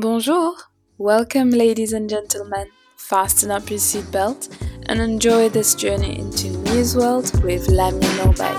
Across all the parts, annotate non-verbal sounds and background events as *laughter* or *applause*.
Bonjour! Welcome, ladies and gentlemen. Fasten up your seatbelt and enjoy this journey into Mia's world with Lamia Norbay.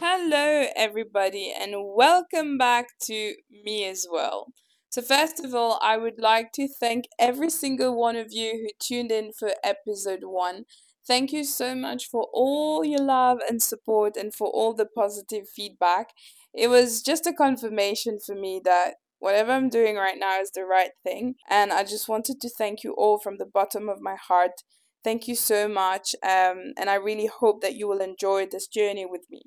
Hello, everybody, and welcome back to Mia's world. So, first of all, I would like to thank every single one of you who tuned in for episode one. Thank you so much for all your love and support and for all the positive feedback. It was just a confirmation for me that whatever I'm doing right now is the right thing. And I just wanted to thank you all from the bottom of my heart. Thank you so much. Um, and I really hope that you will enjoy this journey with me.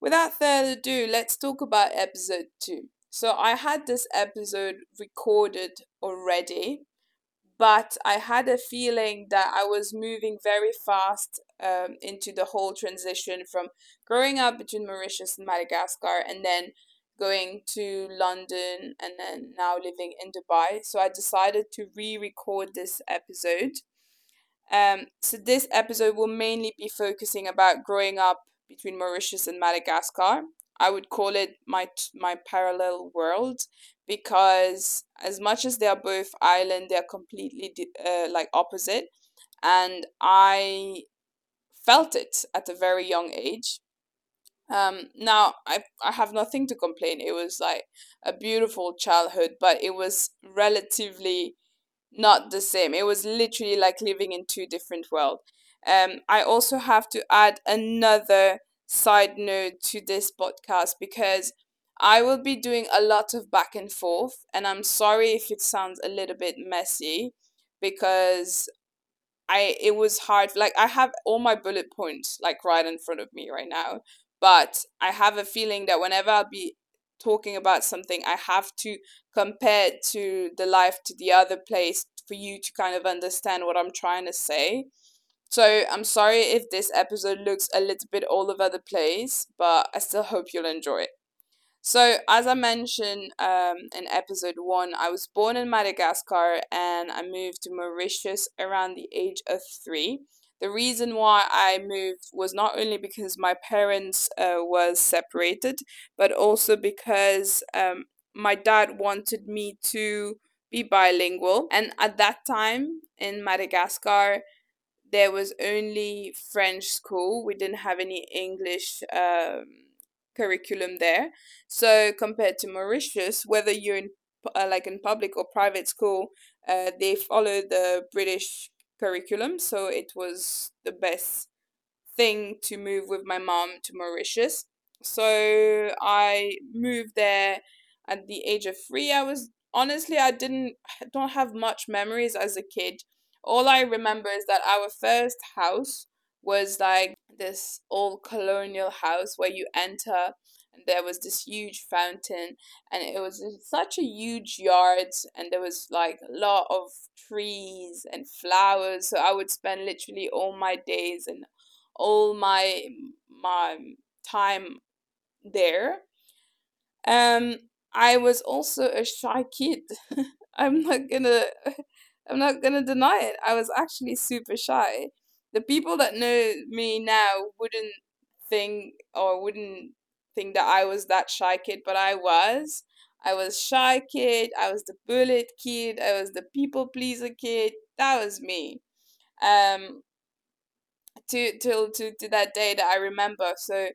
Without further ado, let's talk about episode two. So I had this episode recorded already, but I had a feeling that I was moving very fast um, into the whole transition from growing up between Mauritius and Madagascar and then going to London and then now living in Dubai. So I decided to re record this episode. Um, so this episode will mainly be focusing about growing up between Mauritius and Madagascar. I would call it my my parallel world because as much as they are both island, they are completely uh, like opposite, and I felt it at a very young age. Um, now I I have nothing to complain. It was like a beautiful childhood, but it was relatively not the same. It was literally like living in two different worlds. Um, I also have to add another side note to this podcast because I will be doing a lot of back and forth, and I'm sorry if it sounds a little bit messy because I it was hard. Like I have all my bullet points like right in front of me right now, but I have a feeling that whenever I'll be talking about something, I have to compare to the life to the other place for you to kind of understand what I'm trying to say. So I'm sorry if this episode looks a little bit all over the place, but I still hope you'll enjoy it. So, as I mentioned um, in episode one, I was born in Madagascar and I moved to Mauritius around the age of three. The reason why I moved was not only because my parents uh, was separated, but also because um, my dad wanted me to be bilingual. And at that time in Madagascar, there was only French school. We didn't have any English um, curriculum there. So compared to Mauritius, whether you're in uh, like in public or private school, uh, they follow the British curriculum. So it was the best thing to move with my mom to Mauritius. So I moved there at the age of three. I was honestly I didn't don't have much memories as a kid all I remember is that our first house was like this old colonial house where you enter and there was this huge fountain and it was such a huge yard and there was like a lot of trees and flowers. So i would spend literally all my days and all my my time there. Um i was also a shy kid. *laughs* I'm not gonna I'm not gonna deny it. I was actually super shy. The people that know me now wouldn't think or wouldn't think that I was that shy kid, but I was. I was shy kid. I was the bullet kid. I was the people pleaser kid. That was me. Um, to till to, to that day that I remember. So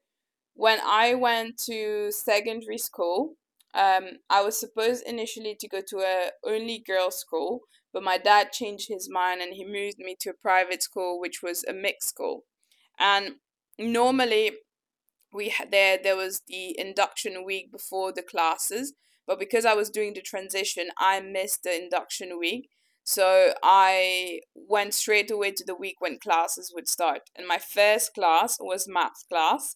when I went to secondary school, um, I was supposed initially to go to a only girls' school, but my dad changed his mind and he moved me to a private school, which was a mixed school. And normally, we had there there was the induction week before the classes, but because I was doing the transition, I missed the induction week. So I went straight away to the week when classes would start. And my first class was math class.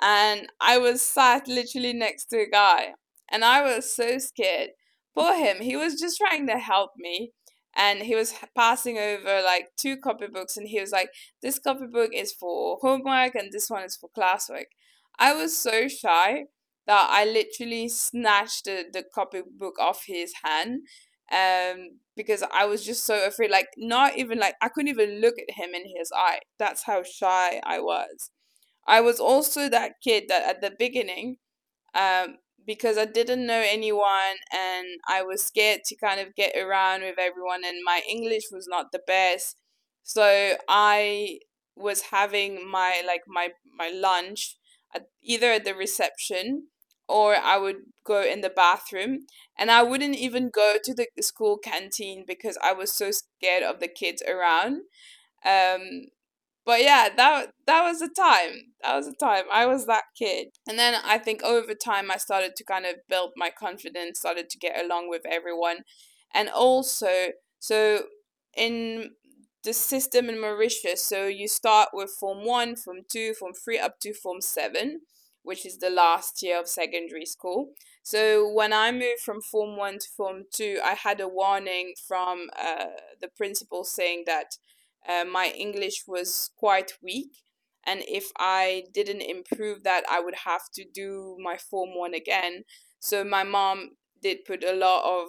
And I was sat literally next to a guy and I was so scared. Poor him. He was just trying to help me. And he was passing over like two copybooks, and he was like, This copybook is for homework, and this one is for classwork. I was so shy that I literally snatched the, the copybook off his hand um because I was just so afraid like not even like I couldn't even look at him in his eye that's how shy I was I was also that kid that at the beginning um, because I didn't know anyone and I was scared to kind of get around with everyone, and my English was not the best. So I was having my like my my lunch at either at the reception or I would go in the bathroom and I wouldn't even go to the school canteen because I was so scared of the kids around. Um, but yeah, that that was a time. That was a time. I was that kid. And then I think over time I started to kind of build my confidence, started to get along with everyone. And also, so in the system in Mauritius, so you start with Form 1, Form 2, Form 3 up to Form 7, which is the last year of secondary school. So when I moved from Form 1 to Form 2, I had a warning from uh, the principal saying that uh, my English was quite weak. And if I didn't improve that, I would have to do my Form 1 again. So my mom did put a lot of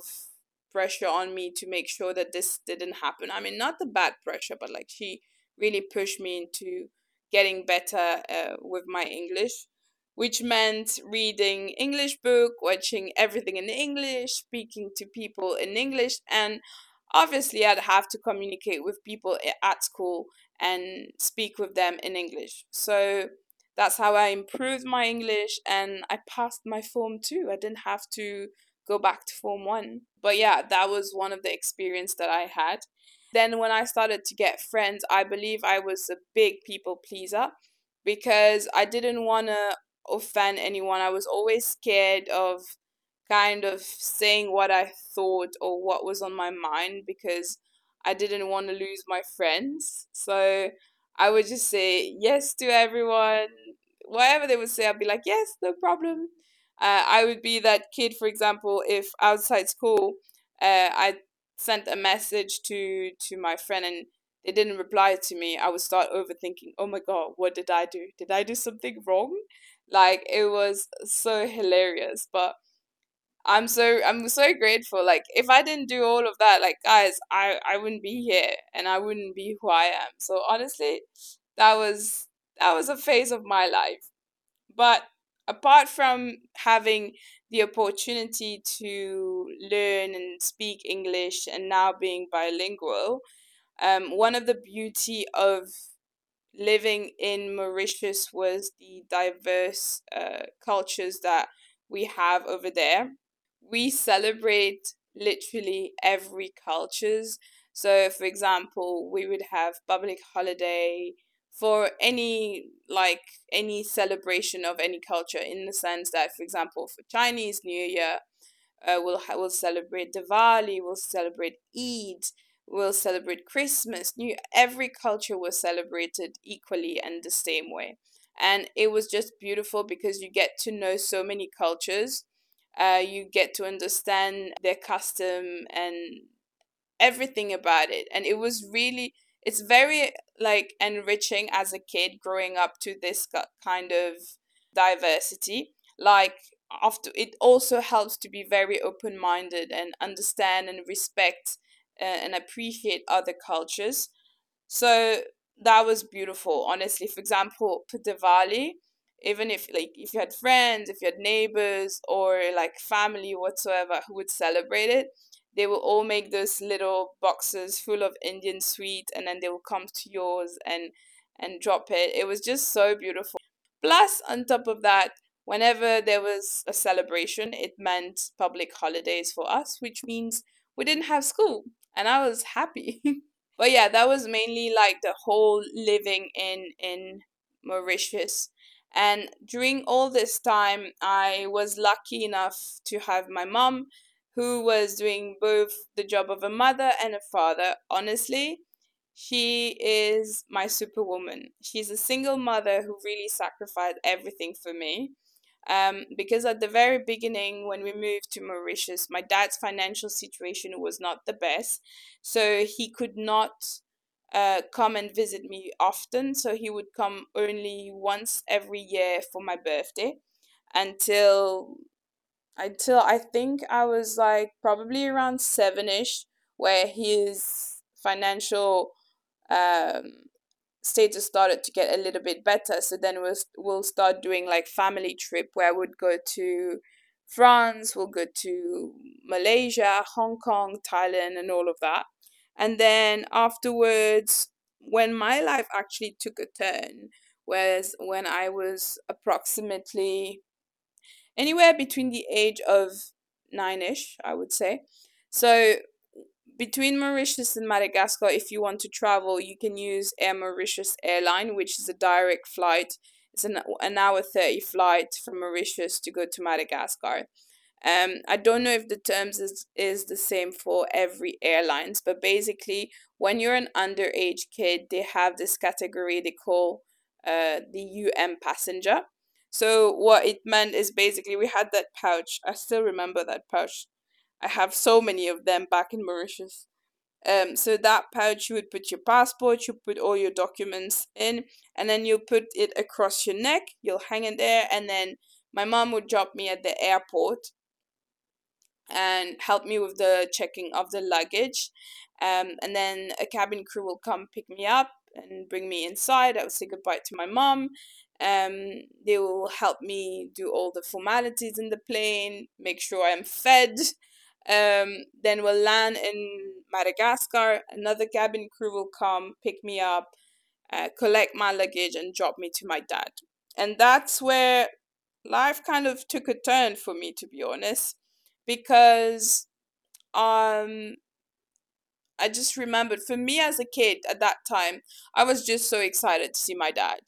pressure on me to make sure that this didn't happen. I mean, not the bad pressure, but like she really pushed me into getting better uh, with my English, which meant reading English book, watching everything in English, speaking to people in English, and obviously I'd have to communicate with people at school and speak with them in English. So that's how I improved my English and I passed my form 2. I didn't have to go back to form 1. But yeah, that was one of the experience that I had. Then when I started to get friends, I believe I was a big people pleaser because I didn't want to offend anyone. I was always scared of kind of saying what I thought or what was on my mind because I didn't want to lose my friends. So I would just say yes to everyone. Whatever they would say, I'd be like, yes, no problem. Uh, I would be that kid, for example, if outside school, uh, I sent a message to to my friend and they didn't reply to me, I would start overthinking. Oh my god, what did I do? Did I do something wrong? Like it was so hilarious, but I'm so I'm so grateful. Like if I didn't do all of that, like guys, I I wouldn't be here and I wouldn't be who I am. So honestly, that was that was a phase of my life. But apart from having the opportunity to learn and speak English and now being bilingual, um, one of the beauty of living in Mauritius was the diverse uh, cultures that we have over there we celebrate literally every cultures. So, for example, we would have public holiday for any like any celebration of any culture in the sense that, for example, for Chinese New Year, uh, we'll we'll celebrate Diwali, we'll celebrate Eid, we'll celebrate Christmas. New every culture was celebrated equally and the same way, and it was just beautiful because you get to know so many cultures uh, you get to understand their custom and everything about it. And it was really it's very like enriching as a kid growing up to this kind of diversity. Like after it also helps to be very open-minded and understand and respect uh, and appreciate other cultures. So that was beautiful honestly. For example for Diwali even if like if you had friends if you had neighbors or like family whatsoever who would celebrate it they will all make those little boxes full of indian sweet and then they will come to yours and and drop it. It was just so beautiful. Plus on top of that whenever there was a celebration it meant public holidays for us which means we didn't have school and i was happy. *laughs* But yeah that was mainly like the whole living in in mauritius and during all this time, I was lucky enough to have my mom, who was doing both the job of a mother and a father. Honestly, she is my superwoman. She's a single mother who really sacrificed everything for me. Um, because at the very beginning, when we moved to Mauritius, my dad's financial situation was not the best. So he could not uh, come and visit me often. So he would come only once every year for my birthday until until I think I was like probably around seven ish, where his financial um, status started to get a little bit better. So then we'll we'll start doing like family trip where I would go to France, we'll go to Malaysia, Hong Kong, Thailand, and all of that. And then afterwards, when my life actually took a turn, was when I was approximately anywhere between the age of nine ish, I would say. So between Mauritius and Madagascar, if you want to travel, you can use Air Mauritius Airline, which is a direct flight. It's an, an hour 30 flight from Mauritius to go to Madagascar. Um, I don't know if the terms is, is the same for every airlines, but basically, when you're an underage kid, they have this category they call uh, the UM passenger. So what it meant is basically we had that pouch. I still remember that pouch I have so many of them back in Mauritius. Um, so that pouch you would put your passport, you put all your documents in, and then you put it across your neck. You'll hang it there, and then my mom would drop me at the airport and help me with the checking of the luggage. Um, and then a cabin crew will come pick me up and bring me inside. I will say goodbye to my mom. Um, they will help me do all the formalities in the plane, make sure I'm fed, um, then we'll land in Madagascar. Another cabin crew will come, pick me up, uh, collect my luggage, and drop me to my dad. And that's where life kind of took a turn for me, to be honest, because um, I just remembered for me as a kid at that time, I was just so excited to see my dad.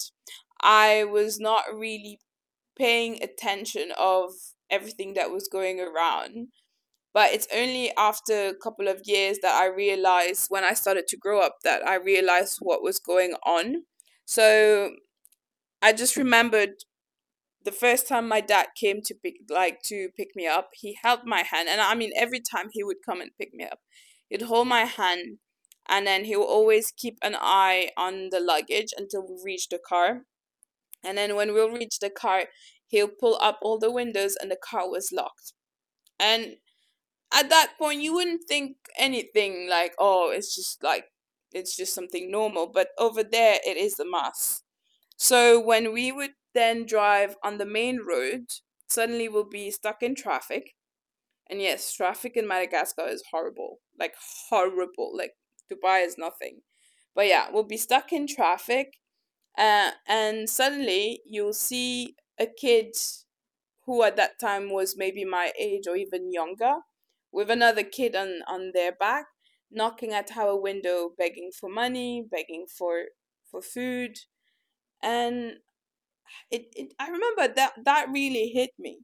I was not really paying attention of everything that was going around but it's only after a couple of years that I realized when I started to grow up that I realized what was going on. So I just remembered the first time my dad came to pick like to pick me up, he held my hand and I mean every time he would come and pick me up, he'd hold my hand and then he would always keep an eye on the luggage until we reached the car. And then when we'll reach the car, he'll pull up all the windows and the car was locked. And at that point you wouldn't think anything like oh it's just like it's just something normal but over there it is a must so when we would then drive on the main road suddenly we'll be stuck in traffic and yes traffic in madagascar is horrible like horrible like dubai is nothing but yeah we'll be stuck in traffic uh, and suddenly you'll see a kid who at that time was maybe my age or even younger with another kid on, on their back, knocking at our window, begging for money, begging for for food. And it, it I remember that that really hit me.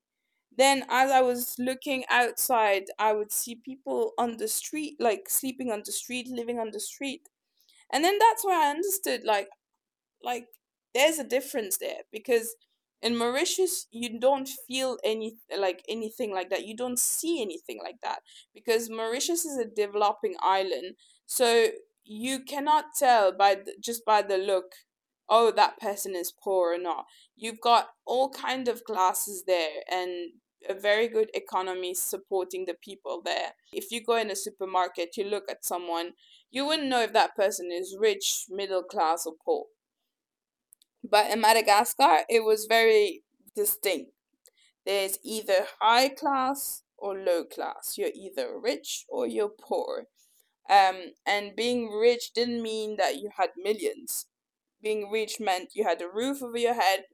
Then as I was looking outside, I would see people on the street, like sleeping on the street, living on the street. And then that's where I understood like like there's a difference there because in Mauritius you don't feel any like anything like that you don't see anything like that because Mauritius is a developing island so you cannot tell by the, just by the look oh that person is poor or not you've got all kind of classes there and a very good economy supporting the people there if you go in a supermarket you look at someone you wouldn't know if that person is rich middle class or poor but in Madagascar, it was very distinct. There's either high class or low class. You're either rich or you're poor. Um, and being rich didn't mean that you had millions. Being rich meant you had a roof over your head,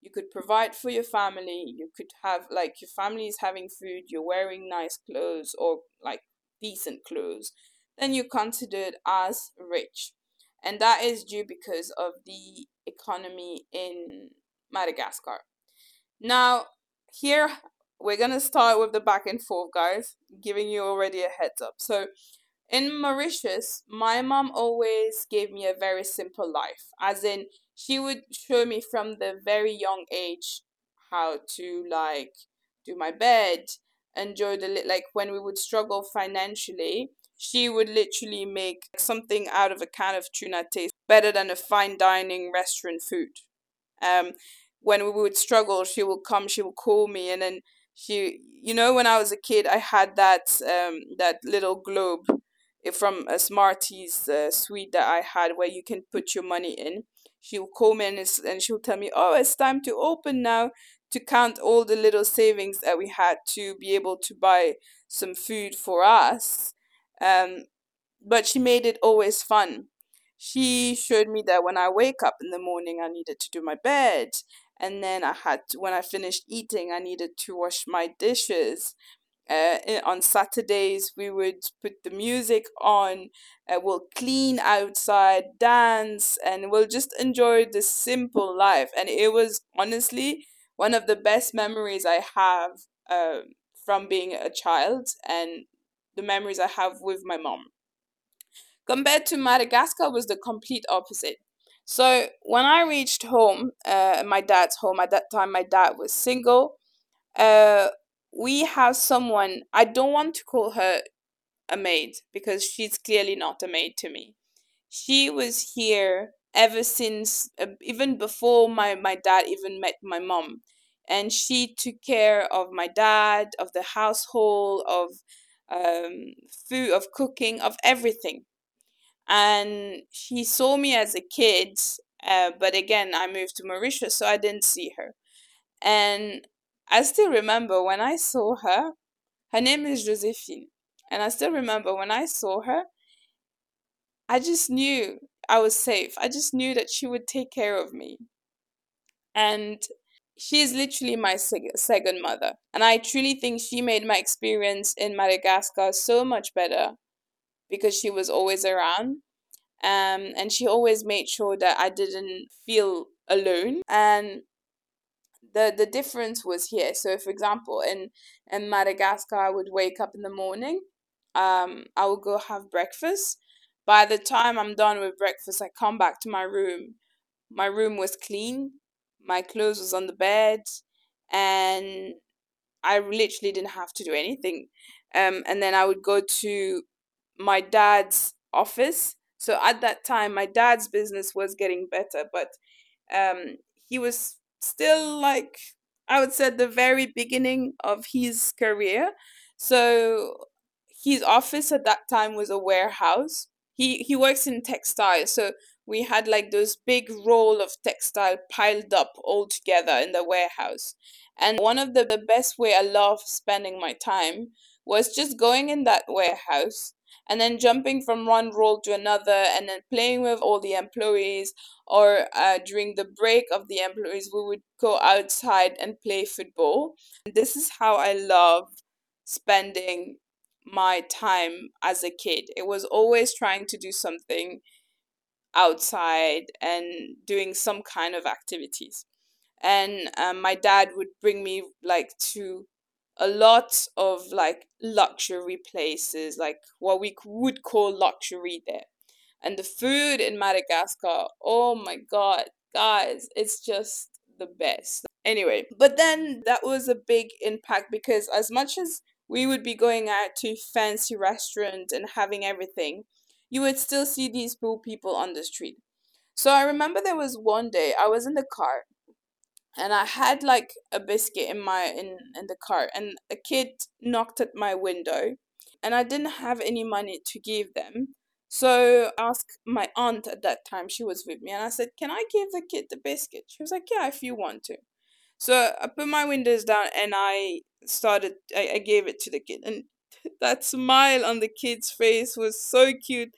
you could provide for your family, you could have, like, your family is having food, you're wearing nice clothes or, like, decent clothes, then you're considered as rich. And that is due because of the economy in Madagascar. Now, here we're gonna start with the back and forth, guys, giving you already a heads up. So, in Mauritius, my mom always gave me a very simple life, as in, she would show me from the very young age how to like do my bed, enjoy the like when we would struggle financially she would literally make something out of a can of tuna taste better than a fine dining restaurant food. Um, when we would struggle, she would come, she would call me, and then she, you know, when I was a kid, I had that um that little globe. From a Smarties uh, suite that I had where you can put your money in. She'll come in and she'll tell me, "Oh, it's time to open now." To count all the little savings that we had to be able to buy some food for us. Um, but she made it always fun. She showed me that when I wake up in the morning, I needed to do my bed. And then I had, to, when I finished eating, I needed to wash my dishes. Uh, on Saturdays, we would put the music on, uh, we'll clean outside, dance, and we'll just enjoy the simple life. And it was honestly one of the best memories I have uh, from being a child and the memories I have with my mom. Compared to Madagascar was the complete opposite. So when I reached home, uh, my dad's home at that time, my dad was single. Uh, we have someone. I don't want to call her a maid because she's clearly not a maid to me. She was here ever since, uh, even before my my dad even met my mom, and she took care of my dad, of the household, of um, food, of cooking, of everything and she saw me as a kid uh, but again i moved to mauritius so i didn't see her and i still remember when i saw her her name is josephine and i still remember when i saw her i just knew i was safe i just knew that she would take care of me and she is literally my second mother and i truly think she made my experience in madagascar so much better because she was always around. Um, and she always made sure that I didn't feel alone. And the the difference was here. So, for example, in in Madagascar, I would wake up in the morning. Um, I would go have breakfast. By the time I'm done with breakfast, I come back to my room. My room was clean. My clothes was on the bed, and I literally didn't have to do anything. Um, and then I would go to my dad's office. So at that time, my dad's business was getting better, but um, he was still like I would say the very beginning of his career. So his office at that time was a warehouse. He he works in textile, so we had like those big roll of textile piled up all together in the warehouse. And one of the, the best way I love spending my time was just going in that warehouse and then jumping from one role to another and then playing with all the employees or uh, during the break of the employees we would go outside and play football. This is how i love spending my time as a kid. It was always trying to do something outside and doing some kind of activities. And um, my dad would bring me like to a lot of like luxury places, like what we would call luxury there. And the food in Madagascar, oh my god, guys, it's just the best. Anyway, but then that was a big impact because as much as we would be going out to fancy restaurants and having everything, you would still see these poor people on the street. So I remember there was one day I was in the car and I had like a biscuit in my in in the car and a kid knocked at my window and I didn't have any money to give them. So I asked my aunt at that time, she was with me, and I said, Can I give the kid the biscuit? She was like, Yeah, if you want to. So I put my windows down and I started I, I gave it to the kid and *laughs* that smile on the kid's face was so cute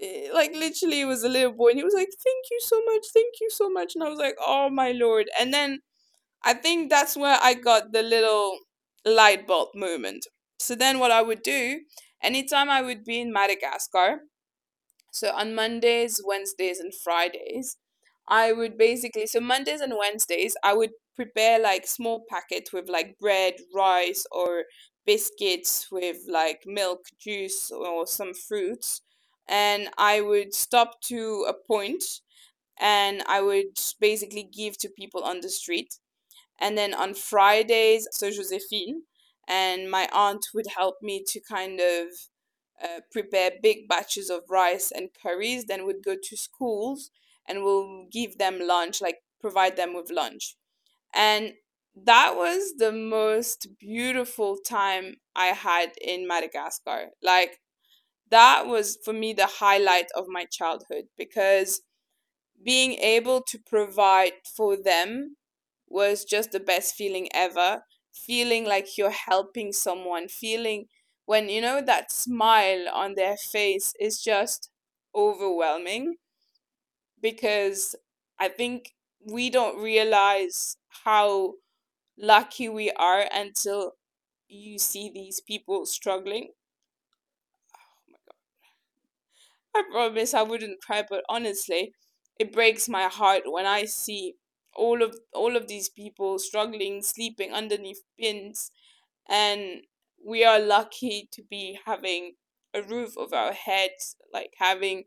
Eh, like literally it was a little boy and he was like thank you so much thank you so much and i was like oh my lord and then i think that's where i got the little light bulb moment. So then what i would do anytime i would be in madagascar so on mondays wednesdays and fridays i would basically so mondays and wednesdays i would prepare like small packets with like bread rice or biscuits with like milk juice or some fruits and I would stop to a point and I would basically give to people on the street. And then on Fridays, so Josephine and my aunt would help me to kind of uh, prepare big batches of rice and curries. Then we'd go to schools and we'll give them lunch, like provide them with lunch. And that was the most beautiful time I had in Madagascar. Like that was for me the highlight of my childhood because being able to provide for them was just the best feeling ever. Feeling like you're helping someone feeling when you know that smile on their face is just overwhelming because i think we don't realize how lucky we are until you see these people struggling I promise I wouldn't cry, but honestly, it breaks my heart when I see all of all of these people struggling, sleeping underneath bins, and we are lucky to be having a roof over our heads, like having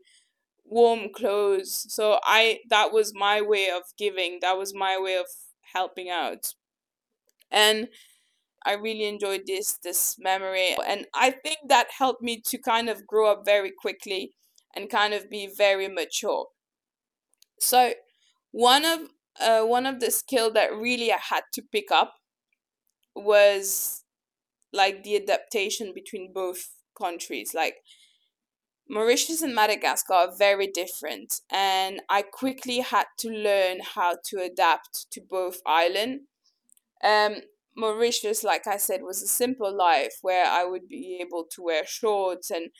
warm clothes. So I that was my way of giving. That was my way of helping out. And I really enjoyed this this memory and I think that helped me to kind of grow up very quickly and kind of be very mature. So one of uh, one of the skill that really I had to pick up was like the adaptation between both countries. Like Mauritius and Madagascar are very different, and I quickly had to learn how to adapt to both island. Um, Mauritius, like I said, was a simple life where I would be able to wear shorts and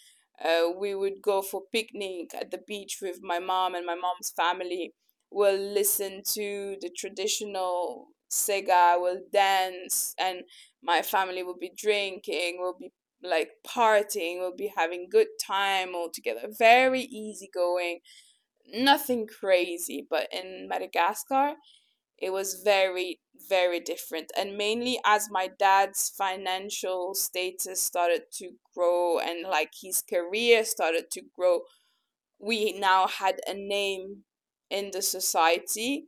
uh, we would go for picnic at the beach with my mom and my mom's family. We'll listen to the traditional sega, we'll dance, and my family will be drinking, we'll be like partying, we'll be having good time all together. Very easygoing, nothing crazy. But in Madagascar, it was very very different. And mainly as my dad's financial status started to grow and like his career started to grow we now had a name in the society.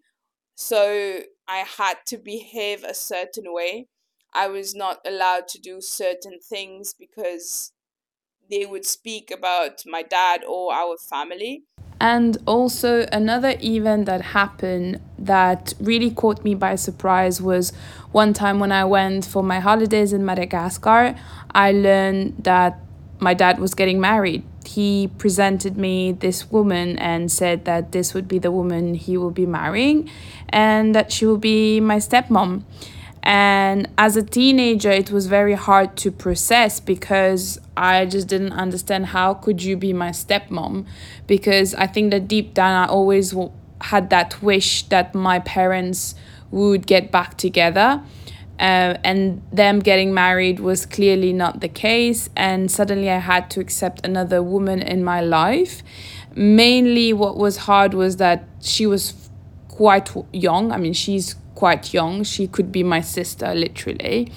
So i had to behave a certain way. I was not allowed to do certain things because they would speak about my dad or our family and also, another event that happened that really caught me by surprise was one time when I went for my holidays in Madagascar. I learned that my dad was getting married. He presented me this woman and said that this would be the woman he will be marrying and that she will be my stepmom. And as a teenager, it was very hard to process because I just didn't understand how could you be my stepmom? Because I think that deep down, I always had that wish that my parents would get back together. Uh, and them getting married was clearly not the case. And suddenly I had to accept another woman in my life. Mainly, what was hard was that she was quite young. I mean, she's quite young. She could be my sister, literally.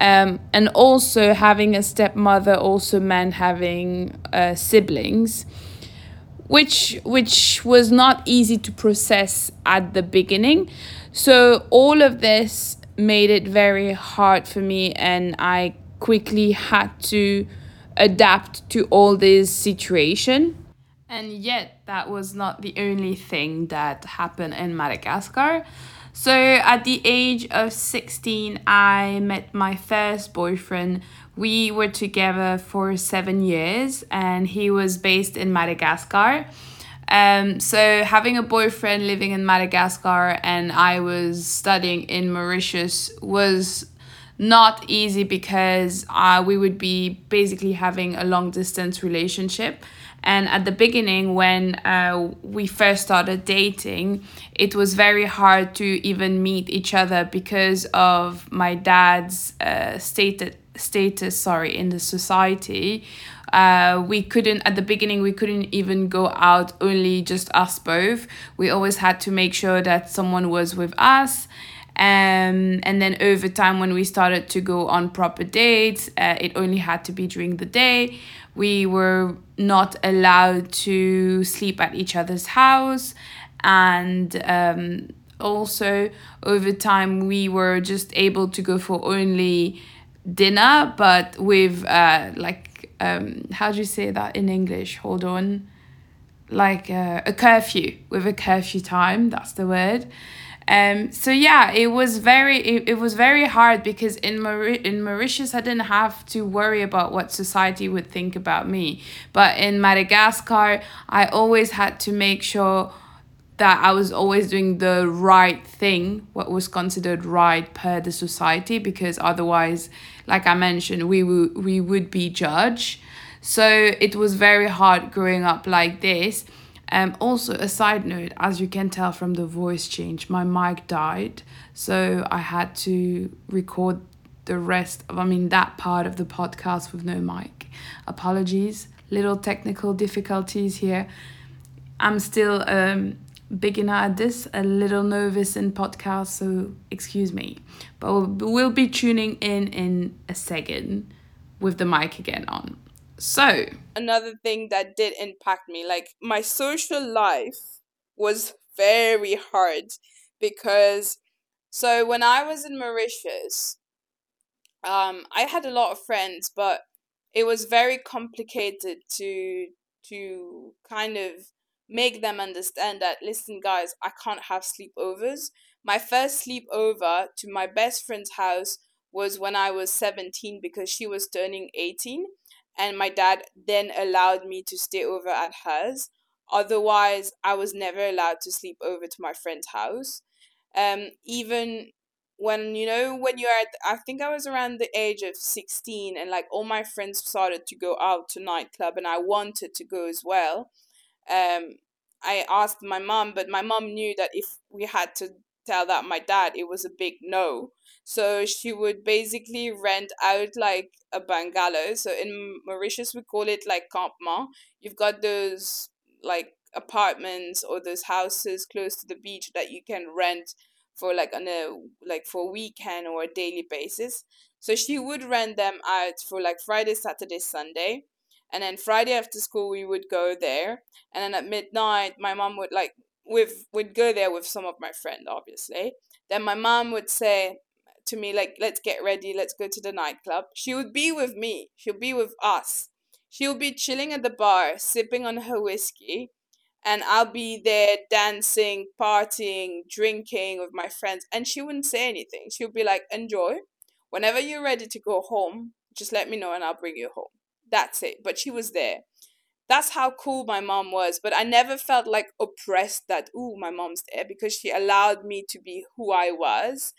Um, and also having a stepmother also meant having uh, siblings, which which was not easy to process at the beginning. So all of this made it very hard for me, and I quickly had to adapt to all this situation. And yet, that was not the only thing that happened in Madagascar. So at the age of 16, I met my first boyfriend. We were together for seven years, and he was based in Madagascar. Um, so having a boyfriend living in Madagascar and I was studying in Mauritius was not easy because uh, we would be basically having a long distance relationship. And at the beginning, when uh, we first started dating, it was very hard to even meet each other because of my dad's uh, status status sorry in the society. Uh, we couldn't at the beginning we couldn't even go out only just us both. We always had to make sure that someone was with us. Um, and then over time when we started to go on proper dates uh, it only had to be during the day we were not allowed to sleep at each other's house. And um, also over time we were just able to go for only dinner but with uh, like um, how do you say that in english? Hold on. Like uh, a curfew with a curfew time that's the word Um, so yeah, it was very it, it was very hard because in Maur- in Mauritius I didn't have to worry about what society would think about me, but in Madagascar I always had to make sure that I was always doing the right thing, what was considered right per the society, because otherwise, like I mentioned, we would we would be judged. So it was very hard growing up like this. Um, also, a side note, as you can tell from the voice change, my mic died, so I had to record the rest of, I mean, that part of the podcast with no mic. Apologies, little technical difficulties here. I'm still um, beginner at this, a little nervous in podcast, so excuse me. But we'll, we'll be tuning in in a second with the mic again on. So, another thing that did impact me, like my social life was very hard because so when I was in Mauritius, um, I had a lot of friends, but it was very complicated to to kind of make them understand that listen guys i can't have sleepovers. My first sleepover to my best friend's house was when i was 17 because she was turning 18 and my dad then allowed me to stay over at hers. Otherwise i was never allowed to sleep over to my friend's house. Um even when you know when you're at i think i was around the age of 16 and like all my friends started to go out to nightclub and i wanted to go as well. Um i asked my mom but my mom knew that if we had to tell that my dad it was a big no so she would basically rent out like a bungalow so in mauritius we call it like campement you've got those like apartments or those houses close to the beach that you can rent for like on a like for a weekend or a daily basis. So she would rent them out for like Friday, Saturday, Sunday. And then Friday after school we would go there. And then at midnight my mom would like with would go there with some of my friends, obviously. Then my mom would say to me, like, let's get ready, let's go to the nightclub. She would be with me. She'll be with us. She'll be chilling at the bar, sipping on her whiskey and I'll be there dancing, partying, drinking with my friends, and she wouldn't say anything. She'll be like, enjoy. Whenever you're ready to go home, just let me know and I'll bring you home. That's it. But she was there. That's how cool my mom was. But I never felt like oppressed that, ooh, my mom's there because she allowed me to be who I was.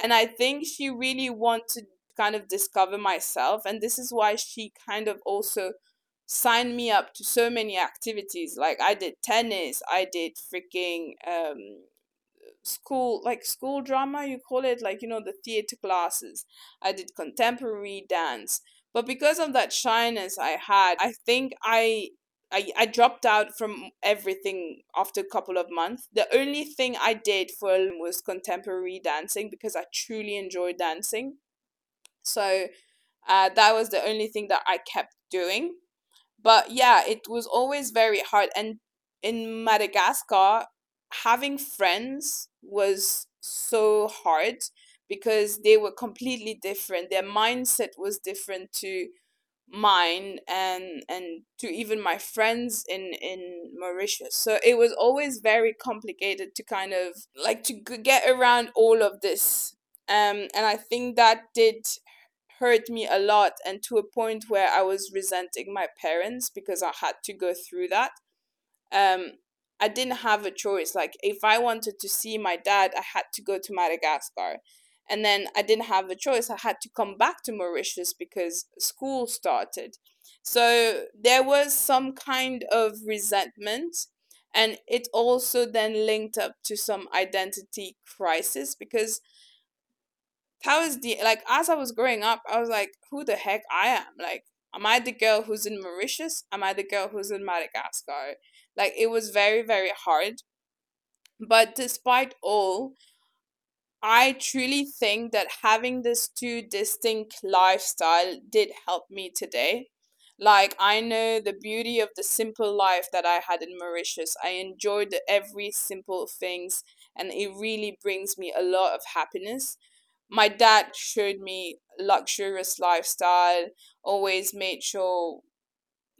And I think she really wanted to kind of discover myself. And this is why she kind of also signed me up to so many activities. Like I did tennis, I did freaking um school like school drama you call it like you know the theater classes i did contemporary dance but because of that shyness i had i think i I, I dropped out from everything after a couple of months. The only thing I did for was contemporary dancing because I truly enjoyed dancing. So uh, that was the only thing that I kept doing but yeah it was always very hard and in madagascar having friends was so hard because they were completely different their mindset was different to mine and and to even my friends in in Mauritius so it was always very complicated to kind of like to get around all of this um and I think that did hurt me a lot and to a point where I was resenting my parents because I had to go through that. Um, I didn't have a choice. Like, if I wanted to see my dad, I had to go to Madagascar. And then I didn't have a choice. I had to come back to Mauritius because school started. So there was some kind of resentment. And it also then linked up to some identity crisis because that was the like as I was growing up, I was like, who the heck I am? Like, am I the girl who's in Mauritius? Am I the girl who's in Madagascar? Like it was very, very hard. But despite all, I truly think that having this two distinct lifestyle did help me today. Like I know the beauty of the simple life that I had in Mauritius. I enjoyed every simple things and it really brings me a lot of happiness my dad showed me luxurious lifestyle always made sure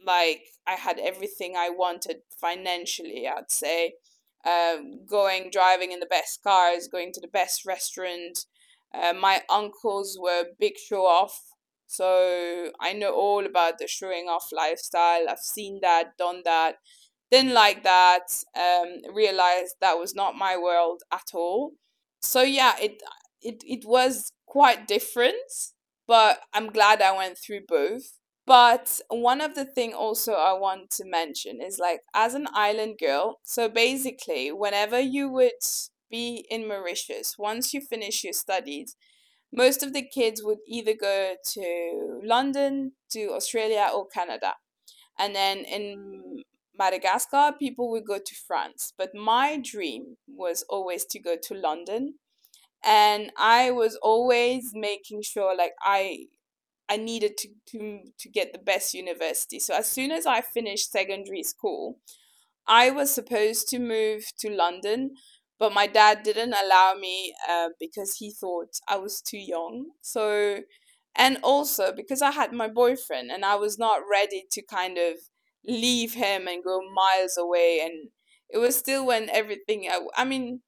like i had everything i wanted financially i'd say uh, going driving in the best cars, going to the best restaurant. Uh, my uncles were big show off, so I know all about the showing off lifestyle. I've seen that, done that, didn't like that. Um, realized that was not my world at all. So yeah, it it it was quite different, but I'm glad I went through both. But one of the thing also I want to mention is like as an island girl, so basically whenever you would be in Mauritius, once you finish your studies, most of the kids would either go to London, to Australia or Canada. And then in Madagascar, people would go to France. But my dream was always to go to London. And I was always making sure like I I needed to, to to get the best university. So as soon as I finished secondary school, I was supposed to move to London, but my dad didn't allow me uh, because he thought I was too young. So, and also because I had my boyfriend and I was not ready to kind of leave him and go miles away. And it was still when everything, I, I mean,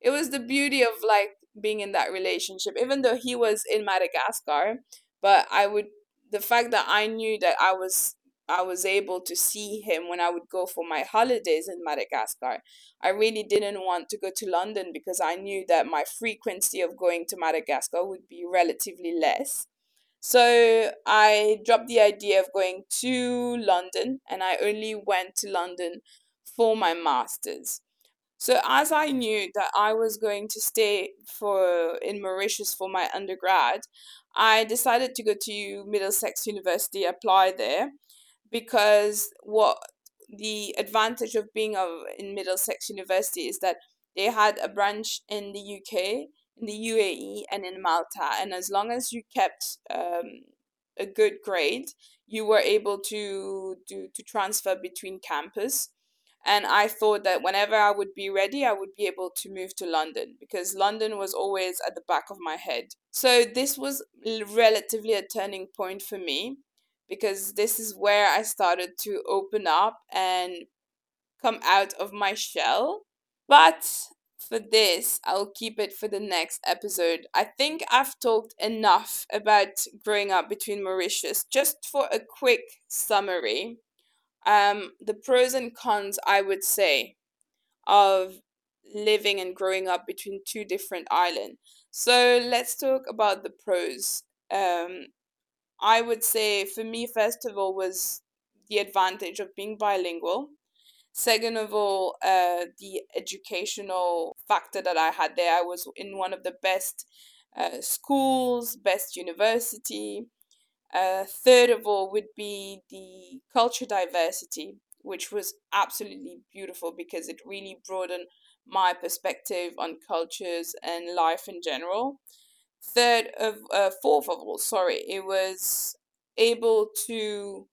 it was the beauty of like being in that relationship, even though he was in Madagascar. But I would, the fact that I knew that I was I was able to see him when I would go for my holidays in Madagascar. I really didn't want to go to London because I knew that my frequency of going to Madagascar would be relatively less. So I dropped the idea of going to London and I only went to London for my masters. So as I knew that I was going to stay for in Mauritius for my undergrad, I decided to go to Middlesex University, apply there because what the advantage of being of in Middlesex University is that they had a branch in the UK, in the UAE, and in Malta, and as long as you kept um, a good grade, you were able to do to transfer between campus. And I thought that whenever I would be ready, I would be able to move to London because London was always at the back of my head. So this was relatively a turning point for me because this is where I started to open up and come out of my shell. But for this, I'll keep it for the next episode. I think I've talked enough about growing up between Mauritius. Just for a quick summary, um, the pros and cons, I would say, of living and growing up between two different islands. So let's talk about the pros. Um, I would say for me, first of all, was the advantage of being bilingual. Second of all, uh, the educational factor that I had there. I was in one of the best uh, schools, best university. Uh, third of all would be the culture diversity, which was absolutely beautiful because it really broadened my perspective on cultures and life in general. Third of uh, fourth of all sorry it was able to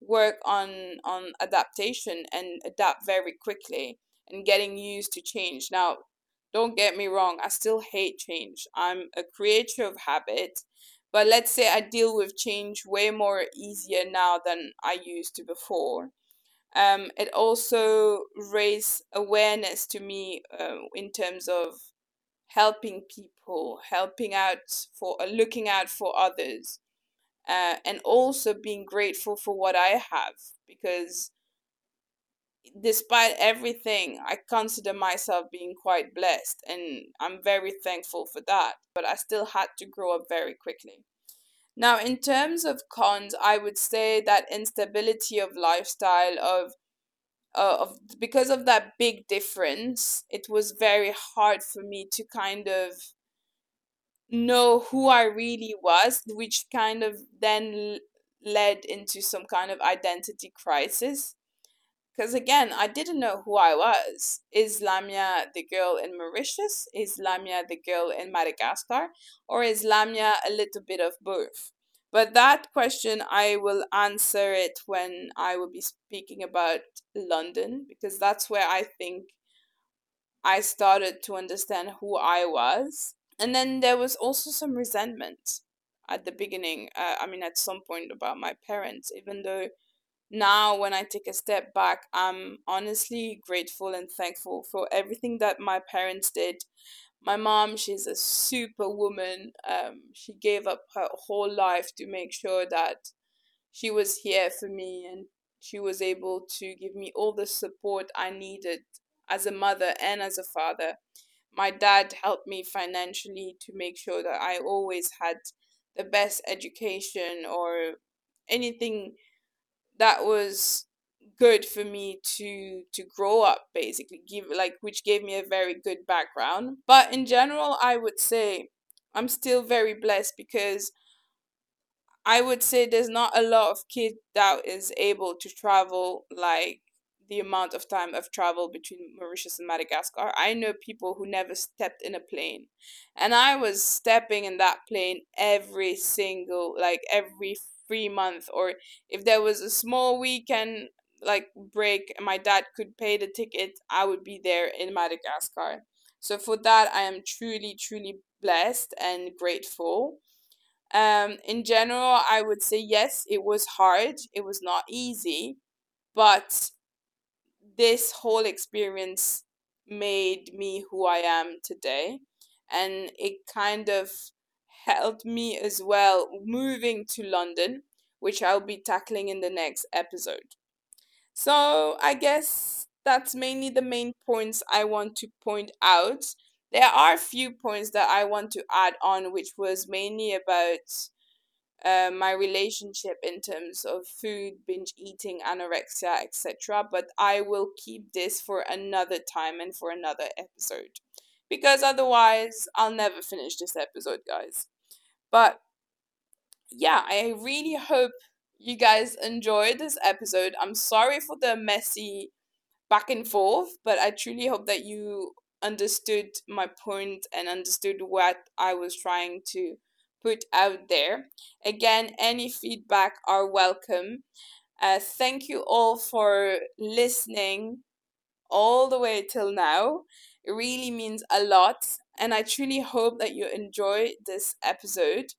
work on on adaptation and adapt very quickly and getting used to change. Now don't get me wrong i still hate change. I'm a creature of habit but let's say i deal with change way more easier now than i used to before. Um, it also raised awareness to me uh, in terms of helping people, helping out for uh, looking out for others, uh, and also being grateful for what I have because despite everything, I consider myself being quite blessed and I'm very thankful for that. But I still had to grow up very quickly. Now, in terms of cons, I would say that instability of lifestyle, of uh, of because of that big difference, it was very hard for me to kind of know who I really was, which kind of then led into some kind of identity crisis. Because again, I didn't know who I was. Is Lamia the girl in Mauritius? Is Lamia the girl in Madagascar? Or is Lamia a little bit of both? But that question, I will answer it when I will be speaking about London, because that's where I think I started to understand who I was. And then there was also some resentment at the beginning. Uh, I mean, at some point about my parents, even though now when I take a step back, I'm honestly grateful and thankful for everything that my parents did. My mom, she's a super woman. Um, she gave up her whole life to make sure that she was here for me and she was able to give me all the support I needed as a mother and as a father. My dad helped me financially to make sure that I always had the best education or anything that was good for me to to grow up basically give like which gave me a very good background but in general i would say i'm still very blessed because I would say there's not a lot of kid that is able to travel like the amount of time I've traveled between Mauritius and Madagascar. I know people who never stepped in a plane. And I was stepping in that plane every single like every free month or if there was a small weekend like break my dad could pay the ticket, I would be there in Madagascar. So for that I am truly truly blessed and grateful um, in general, I would say yes, it was hard. It was not easy, but this whole experience made me who I am today. And it kind of helped me as well moving to London, which I'll be tackling in the next episode. So I guess that's mainly the main points I want to point out. There are a few points that I want to add on, which was mainly about uh, my relationship in terms of food, binge eating, anorexia, etc. But I will keep this for another time and for another episode because otherwise I'll never finish this episode, guys. But yeah, I really hope you guys enjoyed this episode. I'm sorry for the messy back and forth, but I truly hope that you understood my point and understood what I was trying to put out there. Again, any feedback are welcome. Uh, thank you all for listening all the way till now. It really means a lot, and I truly hope that you enjoy this episode.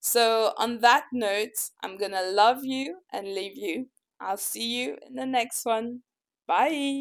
So, on that note, I'm going to love you and leave you. I'll see you in the next one. Bye.